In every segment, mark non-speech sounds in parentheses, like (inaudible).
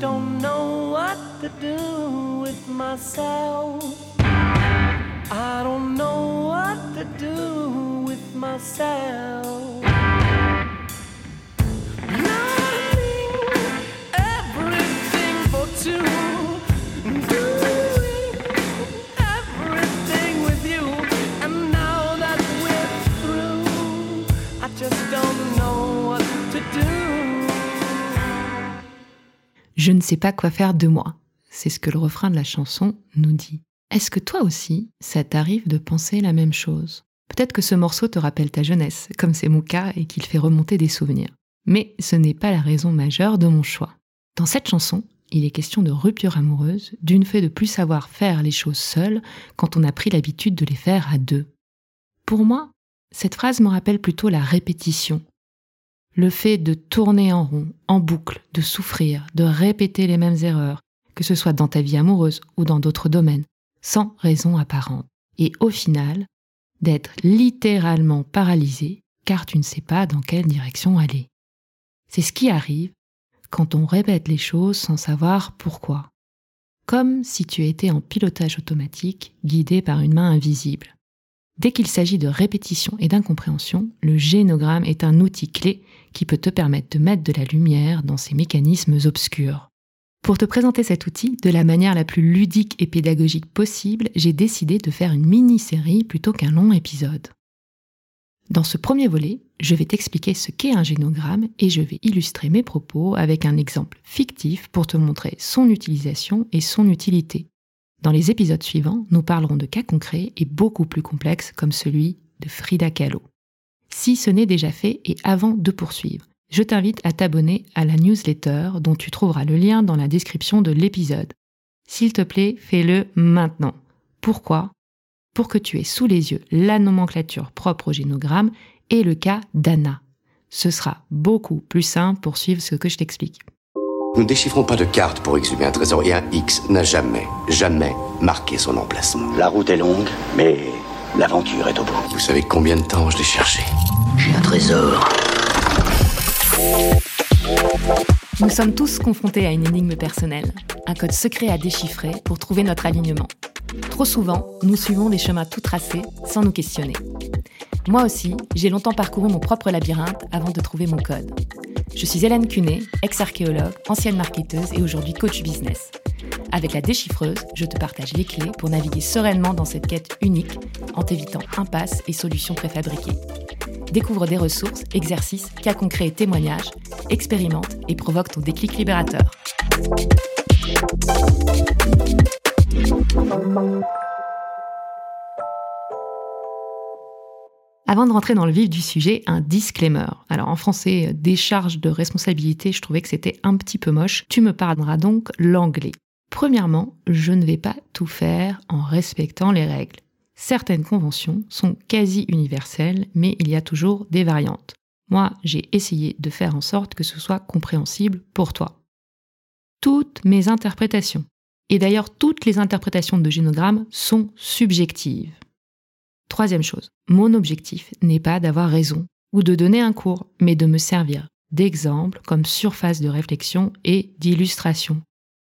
don't know what to do with myself. I don't know what to do with myself. Je ne sais pas quoi faire de moi. C'est ce que le refrain de la chanson nous dit. Est-ce que toi aussi, ça t'arrive de penser la même chose? Peut-être que ce morceau te rappelle ta jeunesse, comme c'est mon cas, et qu'il fait remonter des souvenirs. Mais ce n'est pas la raison majeure de mon choix. Dans cette chanson, il est question de rupture amoureuse, d'une fait de plus savoir faire les choses seul quand on a pris l'habitude de les faire à deux. Pour moi, cette phrase me rappelle plutôt la répétition. Le fait de tourner en rond, en boucle, de souffrir, de répéter les mêmes erreurs, que ce soit dans ta vie amoureuse ou dans d'autres domaines, sans raison apparente. Et au final, d'être littéralement paralysé car tu ne sais pas dans quelle direction aller. C'est ce qui arrive quand on répète les choses sans savoir pourquoi. Comme si tu étais en pilotage automatique guidé par une main invisible. Dès qu'il s'agit de répétition et d'incompréhension, le génogramme est un outil clé qui peut te permettre de mettre de la lumière dans ces mécanismes obscurs. Pour te présenter cet outil de la manière la plus ludique et pédagogique possible, j'ai décidé de faire une mini-série plutôt qu'un long épisode. Dans ce premier volet, je vais t'expliquer ce qu'est un génogramme et je vais illustrer mes propos avec un exemple fictif pour te montrer son utilisation et son utilité. Dans les épisodes suivants, nous parlerons de cas concrets et beaucoup plus complexes comme celui de Frida Kahlo. Si ce n'est déjà fait et avant de poursuivre, je t'invite à t'abonner à la newsletter dont tu trouveras le lien dans la description de l'épisode. S'il te plaît, fais-le maintenant. Pourquoi? Pour que tu aies sous les yeux la nomenclature propre au génogramme et le cas d'Anna. Ce sera beaucoup plus simple pour suivre ce que je t'explique. Nous ne déchiffrons pas de carte pour exhumer un trésor et un X n'a jamais, jamais marqué son emplacement. La route est longue, mais l'aventure est au bout. Vous savez combien de temps je l'ai cherché J'ai un trésor. Nous sommes tous confrontés à une énigme personnelle, un code secret à déchiffrer pour trouver notre alignement. Trop souvent, nous suivons des chemins tout tracés sans nous questionner. Moi aussi, j'ai longtemps parcouru mon propre labyrinthe avant de trouver mon code. Je suis Hélène Cunet, ex-archéologue, ancienne marketeuse et aujourd'hui coach business. Avec la déchiffreuse, je te partage les clés pour naviguer sereinement dans cette quête unique en t'évitant impasses et solutions préfabriquées. Découvre des ressources, exercices, cas concrets et témoignages, expérimente et provoque ton déclic libérateur. Avant de rentrer dans le vif du sujet, un disclaimer. Alors en français, décharge de responsabilité, je trouvais que c'était un petit peu moche. Tu me parleras donc l'anglais. Premièrement, je ne vais pas tout faire en respectant les règles. Certaines conventions sont quasi universelles, mais il y a toujours des variantes. Moi, j'ai essayé de faire en sorte que ce soit compréhensible pour toi. Toutes mes interprétations, et d'ailleurs toutes les interprétations de génogramme, sont subjectives. Troisième chose, mon objectif n'est pas d'avoir raison ou de donner un cours, mais de me servir d'exemple comme surface de réflexion et d'illustration.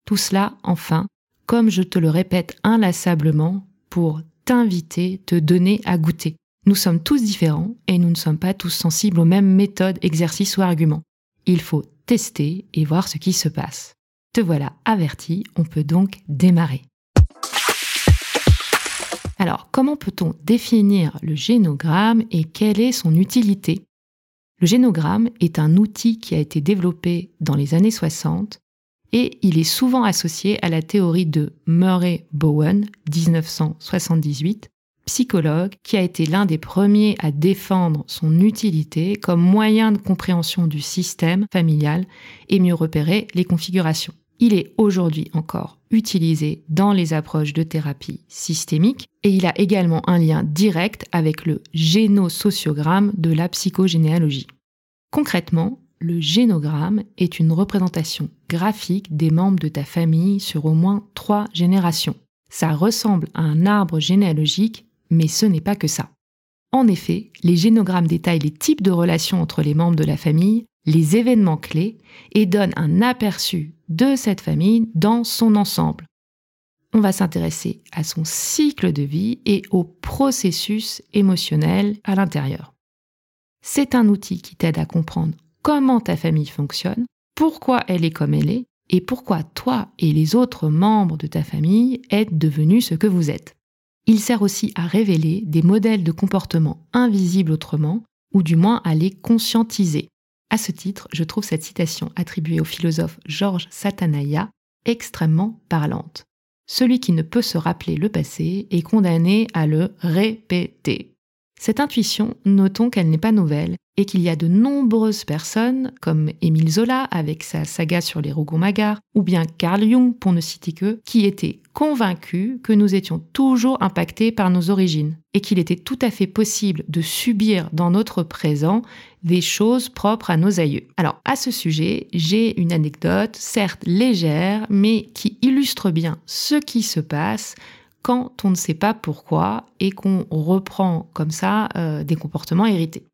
Tout cela, enfin, comme je te le répète inlassablement, pour t'inviter, te donner à goûter. Nous sommes tous différents et nous ne sommes pas tous sensibles aux mêmes méthodes, exercices ou arguments. Il faut tester et voir ce qui se passe. Te voilà averti, on peut donc démarrer. Alors, comment peut-on définir le génogramme et quelle est son utilité? Le génogramme est un outil qui a été développé dans les années 60 et il est souvent associé à la théorie de Murray Bowen, 1978, psychologue qui a été l'un des premiers à défendre son utilité comme moyen de compréhension du système familial et mieux repérer les configurations. Il est aujourd'hui encore utilisé dans les approches de thérapie systémique et il a également un lien direct avec le génosociogramme de la psychogénéalogie. Concrètement, le génogramme est une représentation graphique des membres de ta famille sur au moins trois générations. Ça ressemble à un arbre généalogique, mais ce n'est pas que ça. En effet, les génogrammes détaillent les types de relations entre les membres de la famille, les événements clés et donne un aperçu de cette famille dans son ensemble. On va s'intéresser à son cycle de vie et au processus émotionnel à l'intérieur. C'est un outil qui t'aide à comprendre comment ta famille fonctionne, pourquoi elle est comme elle est et pourquoi toi et les autres membres de ta famille êtes devenus ce que vous êtes. Il sert aussi à révéler des modèles de comportement invisibles autrement, ou du moins à les conscientiser. À ce titre, je trouve cette citation attribuée au philosophe Georges Satanaya extrêmement parlante. Celui qui ne peut se rappeler le passé est condamné à le répéter. Cette intuition, notons qu'elle n'est pas nouvelle et qu'il y a de nombreuses personnes, comme Émile Zola avec sa saga sur les Rougon-Magars, ou bien Carl Jung pour ne citer que, qui étaient convaincus que nous étions toujours impactés par nos origines et qu'il était tout à fait possible de subir dans notre présent des choses propres à nos aïeux. Alors à ce sujet, j'ai une anecdote, certes légère, mais qui illustre bien ce qui se passe quand on ne sait pas pourquoi et qu'on reprend comme ça euh, des comportements hérités.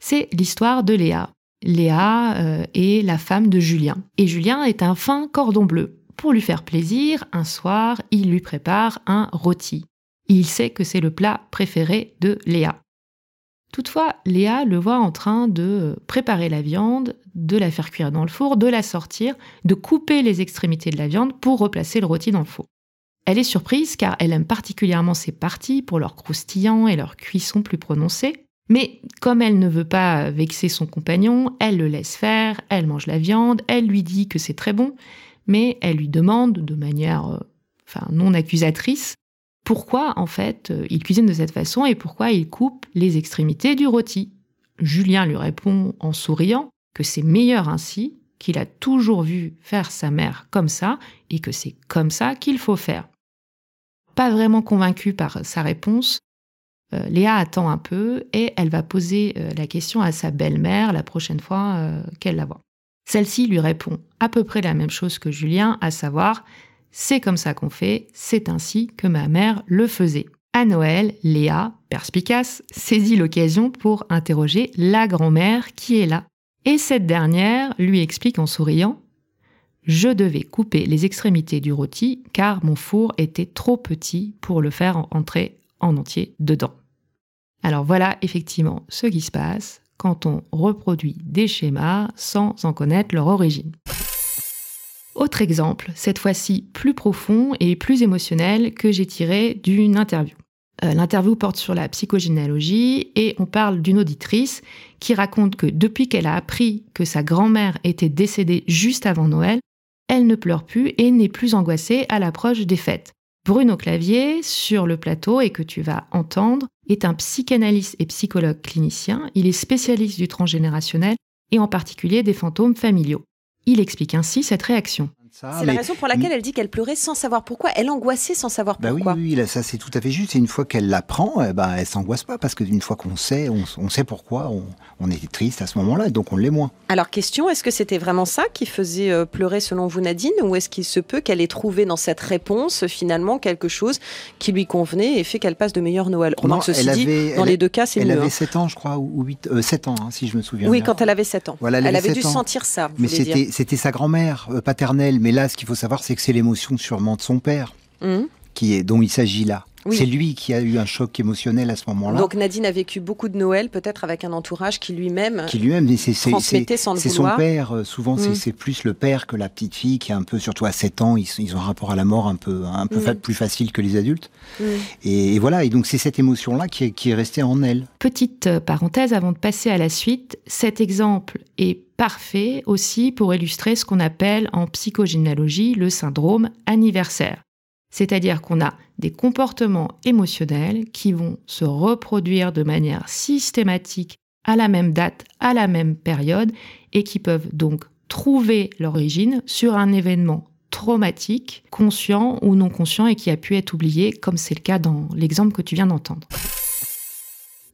C'est l'histoire de Léa. Léa euh, est la femme de Julien. Et Julien est un fin cordon bleu. Pour lui faire plaisir, un soir, il lui prépare un rôti. Il sait que c'est le plat préféré de Léa. Toutefois, Léa le voit en train de préparer la viande, de la faire cuire dans le four, de la sortir, de couper les extrémités de la viande pour replacer le rôti dans le four. Elle est surprise car elle aime particulièrement ces parties pour leur croustillant et leur cuisson plus prononcée. Mais comme elle ne veut pas vexer son compagnon, elle le laisse faire, elle mange la viande, elle lui dit que c'est très bon, mais elle lui demande de manière euh, non accusatrice pourquoi en fait euh, il cuisine de cette façon et pourquoi il coupe les extrémités du rôti. Julien lui répond en souriant que c'est meilleur ainsi, qu'il a toujours vu faire sa mère comme ça et que c'est comme ça qu'il faut faire. Pas vraiment convaincue par sa réponse, euh, Léa attend un peu et elle va poser euh, la question à sa belle-mère la prochaine fois euh, qu'elle la voit. Celle-ci lui répond à peu près la même chose que Julien, à savoir c'est comme ça qu'on fait, c'est ainsi que ma mère le faisait. À Noël, Léa, perspicace, saisit l'occasion pour interroger la grand-mère qui est là. Et cette dernière lui explique en souriant je devais couper les extrémités du rôti car mon four était trop petit pour le faire entrer en entier dedans. Alors voilà effectivement ce qui se passe quand on reproduit des schémas sans en connaître leur origine. Autre exemple, cette fois-ci plus profond et plus émotionnel que j'ai tiré d'une interview. Euh, l'interview porte sur la psychogénéalogie et on parle d'une auditrice qui raconte que depuis qu'elle a appris que sa grand-mère était décédée juste avant Noël, elle ne pleure plus et n'est plus angoissée à l'approche des fêtes. Bruno Clavier, sur le plateau et que tu vas entendre, est un psychanalyste et psychologue clinicien. Il est spécialiste du transgénérationnel et en particulier des fantômes familiaux. Il explique ainsi cette réaction. C'est la raison pour laquelle elle dit qu'elle pleurait sans savoir pourquoi. Elle angoissait sans savoir bah pourquoi. oui, oui, ça c'est tout à fait juste. Et une fois qu'elle l'apprend, eh ben, elle s'angoisse pas parce qu'une fois qu'on sait, on, sait pourquoi on, on était triste à ce moment-là, donc on l'est moins. Alors question, est-ce que c'était vraiment ça qui faisait euh, pleurer selon vous Nadine, ou est-ce qu'il se peut qu'elle ait trouvé dans cette réponse finalement quelque chose qui lui convenait et fait qu'elle passe de meilleurs Noël Remarque ceci dit, dans les deux cas, c'est Elle mieux. avait hein. 7 ans, je crois, ou 8, 7 ans, hein, si je me souviens Oui, bien. quand elle avait 7 ans. Voilà, elle elle avait avait dû 7 ans. sentir ça. vous Mais c'était sa grand-mère euh, paternelle. Mais là, ce qu'il faut savoir, c'est que c'est l'émotion sûrement de son père qui est dont il s'agit là. Oui. C'est lui qui a eu un choc émotionnel à ce moment-là. Donc Nadine a vécu beaucoup de Noël, peut-être avec un entourage qui lui-même qui lui-même, mais c'est c'est- transmettait c'est- sans le c'est son père. euh, Souvent, c'est- Mm. c'est plus le père que la petite fille qui est un peu, surtout à 7 ans, ils, ils ont un rapport à la mort un peu, un peu Mm. fa- plus facile que les adultes. Mm. Et, et voilà, et donc c'est cette émotion-là qui est, qui est restée en elle. Petite euh, parenthèse avant de passer à la suite, cet exemple est parfait aussi pour illustrer ce qu'on appelle en psychogénéalogie le syndrome anniversaire. C'est-à-dire qu'on a des comportements émotionnels qui vont se reproduire de manière systématique à la même date, à la même période, et qui peuvent donc trouver l'origine sur un événement traumatique, conscient ou non conscient, et qui a pu être oublié, comme c'est le cas dans l'exemple que tu viens d'entendre.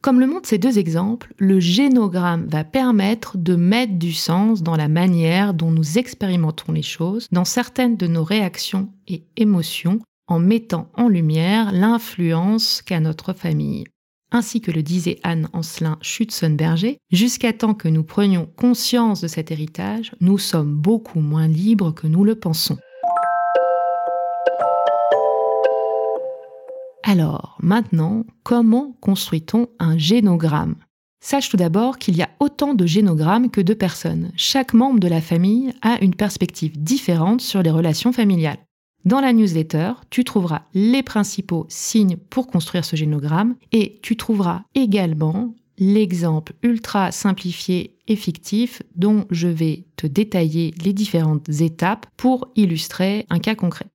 Comme le montrent ces deux exemples, le génogramme va permettre de mettre du sens dans la manière dont nous expérimentons les choses, dans certaines de nos réactions et émotions, en mettant en lumière l'influence qu'a notre famille. ainsi que le disait Anne Ancelin Schützenberger, jusqu'à temps que nous prenions conscience de cet héritage, nous sommes beaucoup moins libres que nous le pensons. Alors, maintenant, comment construit-on un génogramme? Sache tout d'abord qu'il y a autant de génogrammes que de personnes. Chaque membre de la famille a une perspective différente sur les relations familiales. Dans la newsletter, tu trouveras les principaux signes pour construire ce génogramme et tu trouveras également l'exemple ultra simplifié et fictif dont je vais te détailler les différentes étapes pour illustrer un cas concret.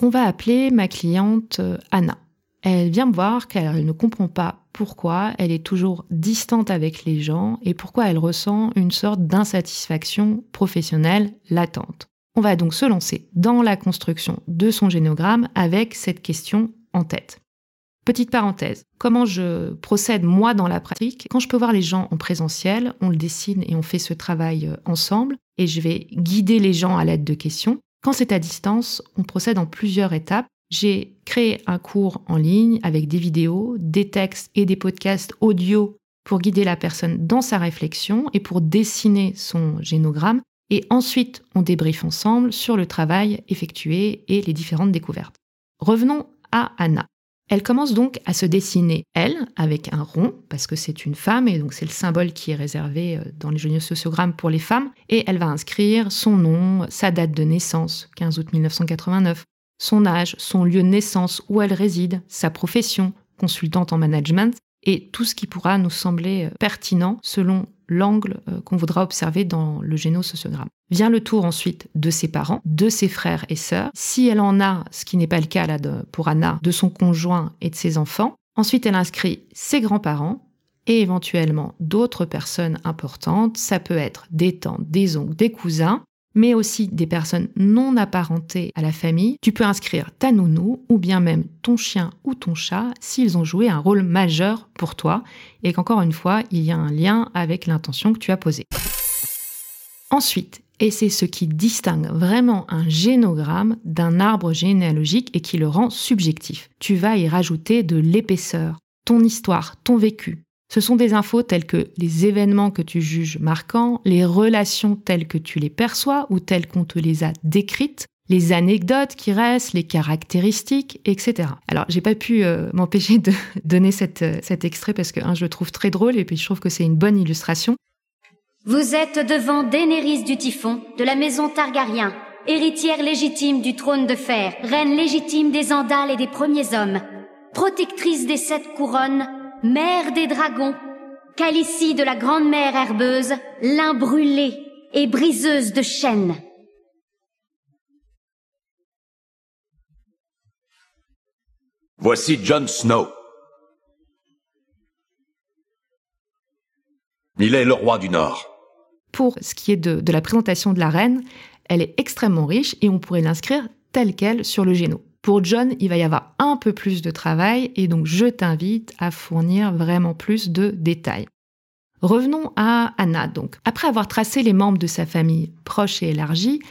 On va appeler ma cliente euh, Anna. Elle vient me voir car elle ne comprend pas pourquoi elle est toujours distante avec les gens et pourquoi elle ressent une sorte d'insatisfaction professionnelle latente. On va donc se lancer dans la construction de son génogramme avec cette question en tête. Petite parenthèse, comment je procède moi dans la pratique? Quand je peux voir les gens en présentiel, on le dessine et on fait ce travail euh, ensemble et je vais guider les gens à l'aide de questions. Quand c'est à distance, on procède en plusieurs étapes. J'ai créé un cours en ligne avec des vidéos, des textes et des podcasts audio pour guider la personne dans sa réflexion et pour dessiner son génogramme. Et ensuite, on débriefe ensemble sur le travail effectué et les différentes découvertes. Revenons à Anna. Elle commence donc à se dessiner, elle, avec un rond, parce que c'est une femme, et donc c'est le symbole qui est réservé euh, dans les sociogrammes pour les femmes, et elle va inscrire son nom, sa date de naissance, 15 août 1989, son âge, son lieu de naissance, où elle réside, sa profession, consultante en management, et tout ce qui pourra nous sembler euh, pertinent selon l'angle euh, qu'on voudra observer dans le génosociogramme. Vient le tour ensuite de ses parents, de ses frères et sœurs, si elle en a, ce qui n'est pas le cas là pour Anna, de son conjoint et de ses enfants. Ensuite, elle inscrit ses grands-parents et éventuellement d'autres personnes importantes. Ça peut être des tantes, des oncles, des cousins, mais aussi des personnes non apparentées à la famille. Tu peux inscrire ta nounou ou bien même ton chien ou ton chat s'ils ont joué un rôle majeur pour toi et qu'encore une fois, il y a un lien avec l'intention que tu as posée. Ensuite, et c'est ce qui distingue vraiment un génogramme d'un arbre généalogique et qui le rend subjectif. Tu vas y rajouter de l'épaisseur, ton histoire, ton vécu, ce sont des infos telles que les événements que tu juges marquants, les relations telles que tu les perçois ou telles qu'on te les a décrites, les anecdotes qui restent, les caractéristiques, etc. Alors, j'ai pas pu euh, (laughs) m'empêcher de donner euh, cet extrait parce que je le trouve très drôle et puis je trouve que c'est une bonne illustration. Vous êtes devant Daenerys du Typhon, de la maison Targaryen, héritière légitime du trône de fer, reine légitime des Andales et des premiers hommes, protectrice des sept couronnes, mère des dragons, Calicie de la grande mer herbeuse, lin brûlé et briseuse de chênes. Voici Jon Snow. Il est le roi du Nord. Pour ce qui est de, de la présentation de la reine, elle est extrêmement riche et on pourrait l'inscrire telle qu'elle sur le géno. Pour John, il va y avoir un peu plus de travail et donc je t'invite à fournir vraiment plus de détails. Revenons à Anna donc. Après avoir tracé les membres de sa famille proche et élargie,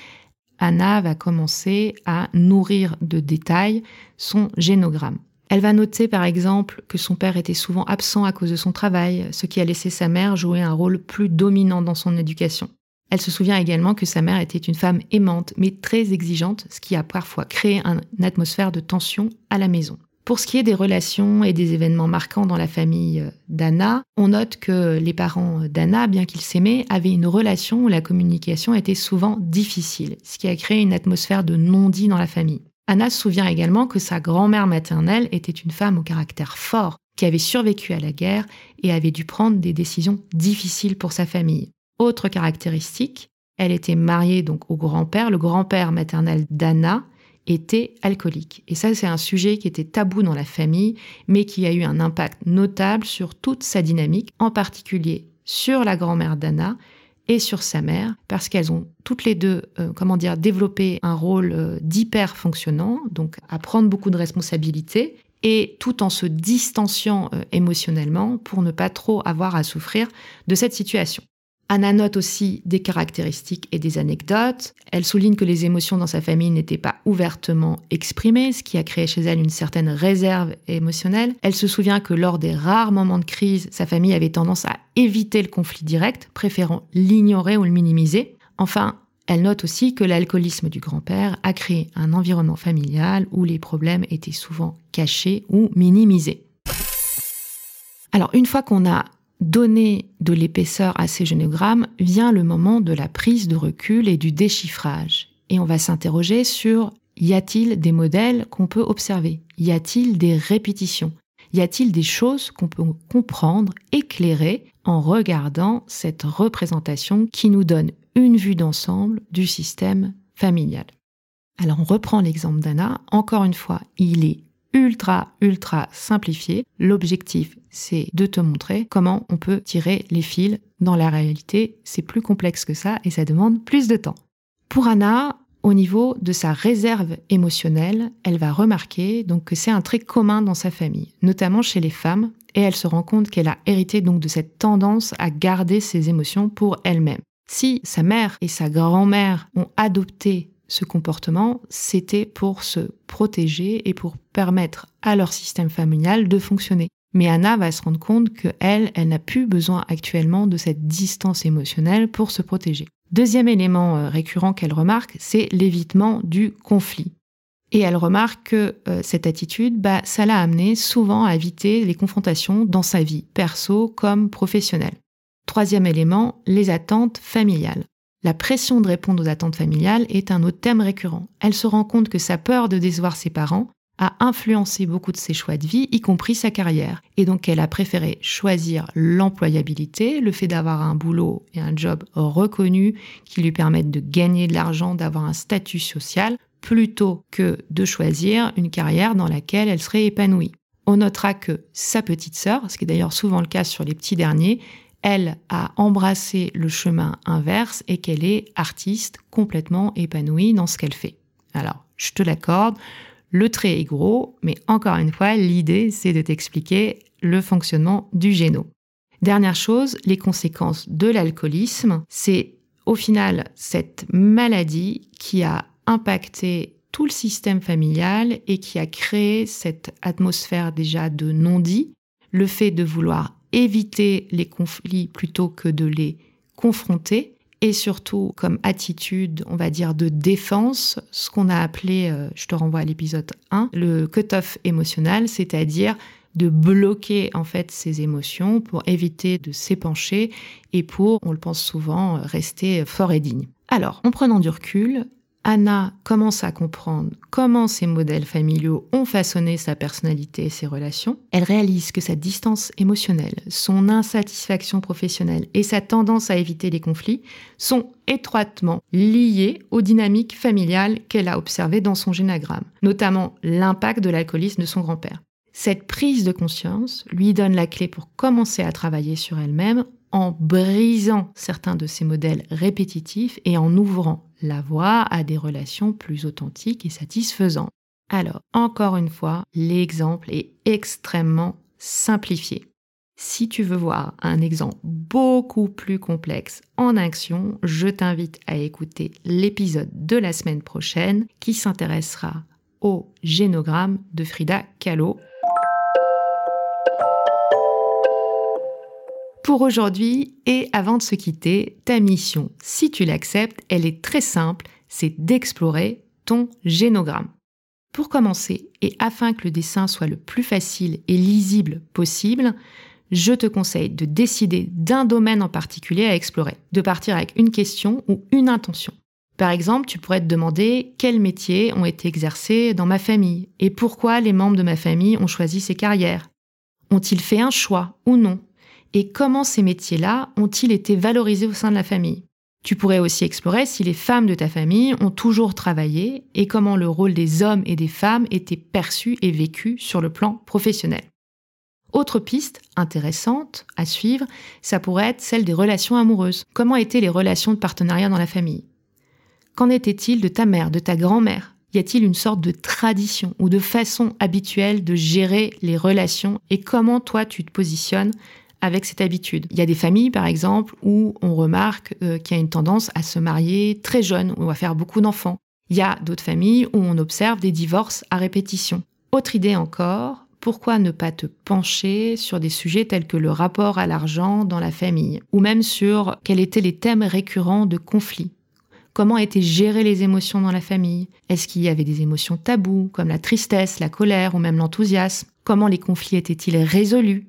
Anna va commencer à nourrir de détails son génogramme. Elle va noter par exemple que son père était souvent absent à cause de son travail, ce qui a laissé sa mère jouer un rôle plus dominant dans son éducation. Elle se souvient également que sa mère était une femme aimante mais très exigeante, ce qui a parfois créé une atmosphère de tension à la maison. Pour ce qui est des relations et des événements marquants dans la famille euh, d'Anna, on note que les parents d'Anna, bien qu'ils s'aimaient, avaient une relation où la communication était souvent difficile, ce qui a créé une atmosphère de non-dit dans la famille. Anna se souvient également que sa grand-mère maternelle était une femme au caractère fort, qui avait survécu à la guerre et avait dû prendre des décisions difficiles pour sa famille. Autre caractéristique, elle était mariée donc au grand-père. Le grand-père maternel d'Anna était alcoolique. Et ça, c'est un sujet qui était tabou dans la famille, mais qui a eu un impact notable sur toute sa dynamique, en particulier sur la grand-mère d'Anna et sur sa mère, parce qu'elles ont toutes les deux, euh, comment dire, développé un rôle euh, d'hyper fonctionnant, donc à prendre beaucoup de responsabilités, et tout en se distanciant euh, émotionnellement pour ne pas trop avoir à souffrir de cette situation. Anna note aussi des caractéristiques et des anecdotes. Elle souligne que les émotions dans sa famille n'étaient pas ouvertement exprimées, ce qui a créé chez elle une certaine réserve émotionnelle. Elle se souvient que lors des rares moments de crise, sa famille avait tendance à éviter le conflit direct, préférant l'ignorer ou le minimiser. Enfin, elle note aussi que l'alcoolisme du grand-père a créé un environnement familial où les problèmes étaient souvent cachés ou minimisés. Alors, une fois qu'on a donné de l'épaisseur à ces génogrammes, vient le moment de la prise de recul et du déchiffrage. Et on va s'interroger sur y a-t-il des modèles qu'on peut observer? Y a-t-il des répétitions? Y a-t-il des choses qu'on peut comprendre, éclairer en regardant cette représentation qui nous donne une vue d'ensemble du système familial? Alors on reprend l'exemple d'Anna. Encore une fois, il est ultra, ultra simplifié. L'objectif, c'est de te montrer comment on peut tirer les fils. Dans la réalité, c'est plus complexe que ça et ça demande plus de temps. Pour Anna, au niveau de sa réserve émotionnelle, elle va remarquer donc que c'est un trait commun dans sa famille, notamment chez les femmes, et elle se rend compte qu'elle a hérité donc de cette tendance à garder ses émotions pour elle-même. Si sa mère et sa grand-mère ont adopté ce comportement, c'était pour se protéger et pour permettre à leur système familial de fonctionner. Mais Anna va se rendre compte que elle, elle n'a plus besoin actuellement de cette distance émotionnelle pour se protéger. Deuxième élément euh, récurrent qu'elle remarque, c'est l'évitement du conflit. Et elle remarque que euh, cette attitude, bah, ça l'a amené souvent à éviter les confrontations dans sa vie, perso comme professionnelle. Troisième élément, les attentes familiales. La pression de répondre aux attentes familiales est un autre thème récurrent. Elle se rend compte que sa peur de décevoir ses parents a influencé beaucoup de ses choix de vie, y compris sa carrière. Et donc elle a préféré choisir l'employabilité, le fait d'avoir un boulot et un job reconnu qui lui permettent de gagner de l'argent, d'avoir un statut social, plutôt que de choisir une carrière dans laquelle elle serait épanouie. On notera que sa petite sœur, ce qui est d'ailleurs souvent le cas sur les petits derniers, elle a embrassé le chemin inverse et qu'elle est artiste complètement épanouie dans ce qu'elle fait. Alors, je te l'accorde, le trait est gros, mais encore une fois, l'idée, c'est de t'expliquer le fonctionnement du génome. Dernière chose, les conséquences de l'alcoolisme, c'est au final cette maladie qui a impacté tout le système familial et qui a créé cette atmosphère déjà de non-dit, le fait de vouloir éviter les conflits plutôt que de les confronter et surtout comme attitude, on va dire, de défense, ce qu'on a appelé, euh, je te renvoie à l'épisode 1, le cut-off émotionnel, c'est-à-dire de bloquer en fait ses émotions pour éviter de s'épancher et pour, on le pense souvent, rester fort et digne. Alors, en prenant du recul, Anna commence à comprendre? Comment ces modèles familiaux ont façonné sa personnalité et ses relations? Elle réalise que sa distance émotionnelle, son insatisfaction professionnelle et sa tendance à éviter les conflits sont étroitement liées aux dynamiques familiales qu'elle a observées dans son génagramme, notamment l'impact de l'alcoolisme de son grand-père. Cette prise de conscience lui donne la clé pour commencer à travailler sur elle-même en brisant certains de ces modèles répétitifs et en ouvrant la voie à des relations plus authentiques et satisfaisantes. Alors, encore une fois, l'exemple est extrêmement simplifié. Si tu veux voir un exemple beaucoup plus complexe en action, je t'invite à écouter l'épisode de la semaine prochaine qui s'intéressera au génogramme de Frida Kahlo pour aujourd'hui et avant de se quitter, ta mission, si tu l'acceptes, elle est très simple, c'est d'explorer ton génogramme. Pour commencer, et afin que le dessin soit le plus facile et lisible possible, je te conseille de décider d'un domaine en particulier à explorer, de partir avec une question ou une intention. Par exemple, tu pourrais te demander quels métiers ont été exercés dans ma famille et pourquoi les membres de ma famille ont choisi ces carrières. Ont-ils fait un choix ou non et comment ces métiers-là ont-ils été valorisés au sein de la famille? Tu pourrais aussi explorer si les femmes de ta famille ont toujours travaillé et comment le rôle des hommes et des femmes était perçu et vécu sur le plan professionnel. Autre piste intéressante à suivre, ça pourrait être celle des relations amoureuses. Comment étaient les relations de partenariat dans la famille? Qu'en était-il de ta mère, de ta grand-mère? Y a-t-il une sorte de tradition ou de façon habituelle de gérer les relations? Et comment toi tu te positionnes avec cette habitude. Il y a des familles, par exemple, où on remarque euh, qu'il y a une tendance à se marier très jeune, ou à faire beaucoup d'enfants. Il y a d'autres familles où on observe des divorces à répétition. Autre idée encore, pourquoi ne pas te pencher sur des sujets tels que le rapport à l'argent dans la famille, ou même sur quels étaient les thèmes récurrents de conflits? Comment étaient gérées les émotions dans la famille? Est-ce qu'il y avait des émotions taboues, comme la tristesse, la colère ou même l'enthousiasme? Comment les conflits étaient-ils résolus?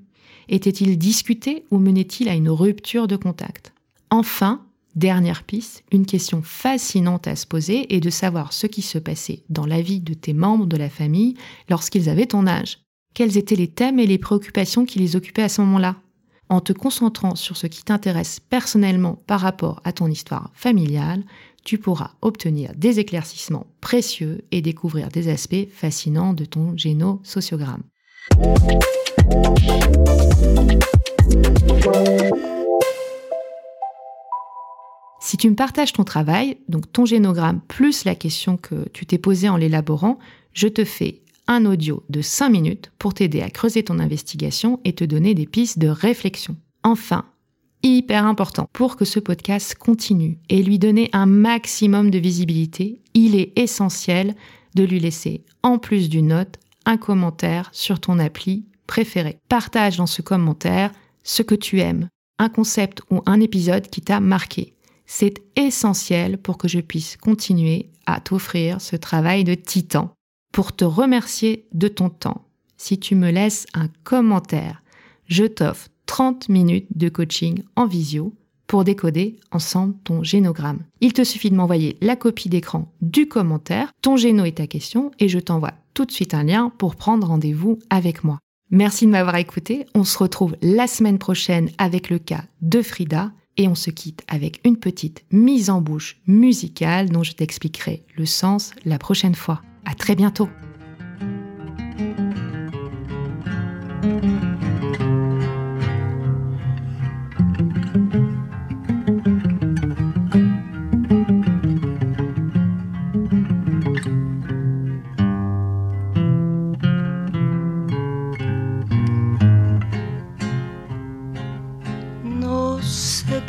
Étaient-ils discutés ou menaient-ils à une rupture de contact? Enfin, dernière piste, une question fascinante à se poser est de savoir ce qui se passait dans la vie de tes membres de la famille lorsqu'ils avaient ton âge. Quels étaient les thèmes et les préoccupations qui les occupaient à ce moment-là? En te concentrant sur ce qui t'intéresse personnellement par rapport à ton histoire familiale, tu pourras obtenir des éclaircissements précieux et découvrir des aspects fascinants de ton génosociogramme. Si tu me partages ton travail, donc ton génogramme plus la question que tu t'es posée en l'élaborant, je te fais un audio de 5 minutes pour t'aider à creuser ton investigation et te donner des pistes de réflexion. Enfin, hyper important. Pour que ce podcast continue et lui donner un maximum de visibilité, il est essentiel de lui laisser, en plus d'une note, un commentaire sur ton appli préféré. Partage dans ce commentaire ce que tu aimes, un concept ou un épisode qui t'a marqué. C'est essentiel pour que je puisse continuer à t'offrir ce travail de titan. Pour te remercier de ton temps, si tu me laisses un commentaire, je t'offre 30 minutes de coaching en visio pour décoder ensemble ton génogramme. Il te suffit de m'envoyer la copie d'écran du commentaire, ton géno et ta question, et je t'envoie tout de suite un lien pour prendre rendez-vous avec moi. Merci de m'avoir écouté. On se retrouve la semaine prochaine avec le cas de Frida et on se quitte avec une petite mise en bouche musicale dont je t'expliquerai le sens la prochaine fois. À très bientôt.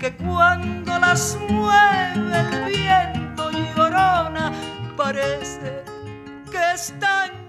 que cuando las mueve el viento llorona parece que están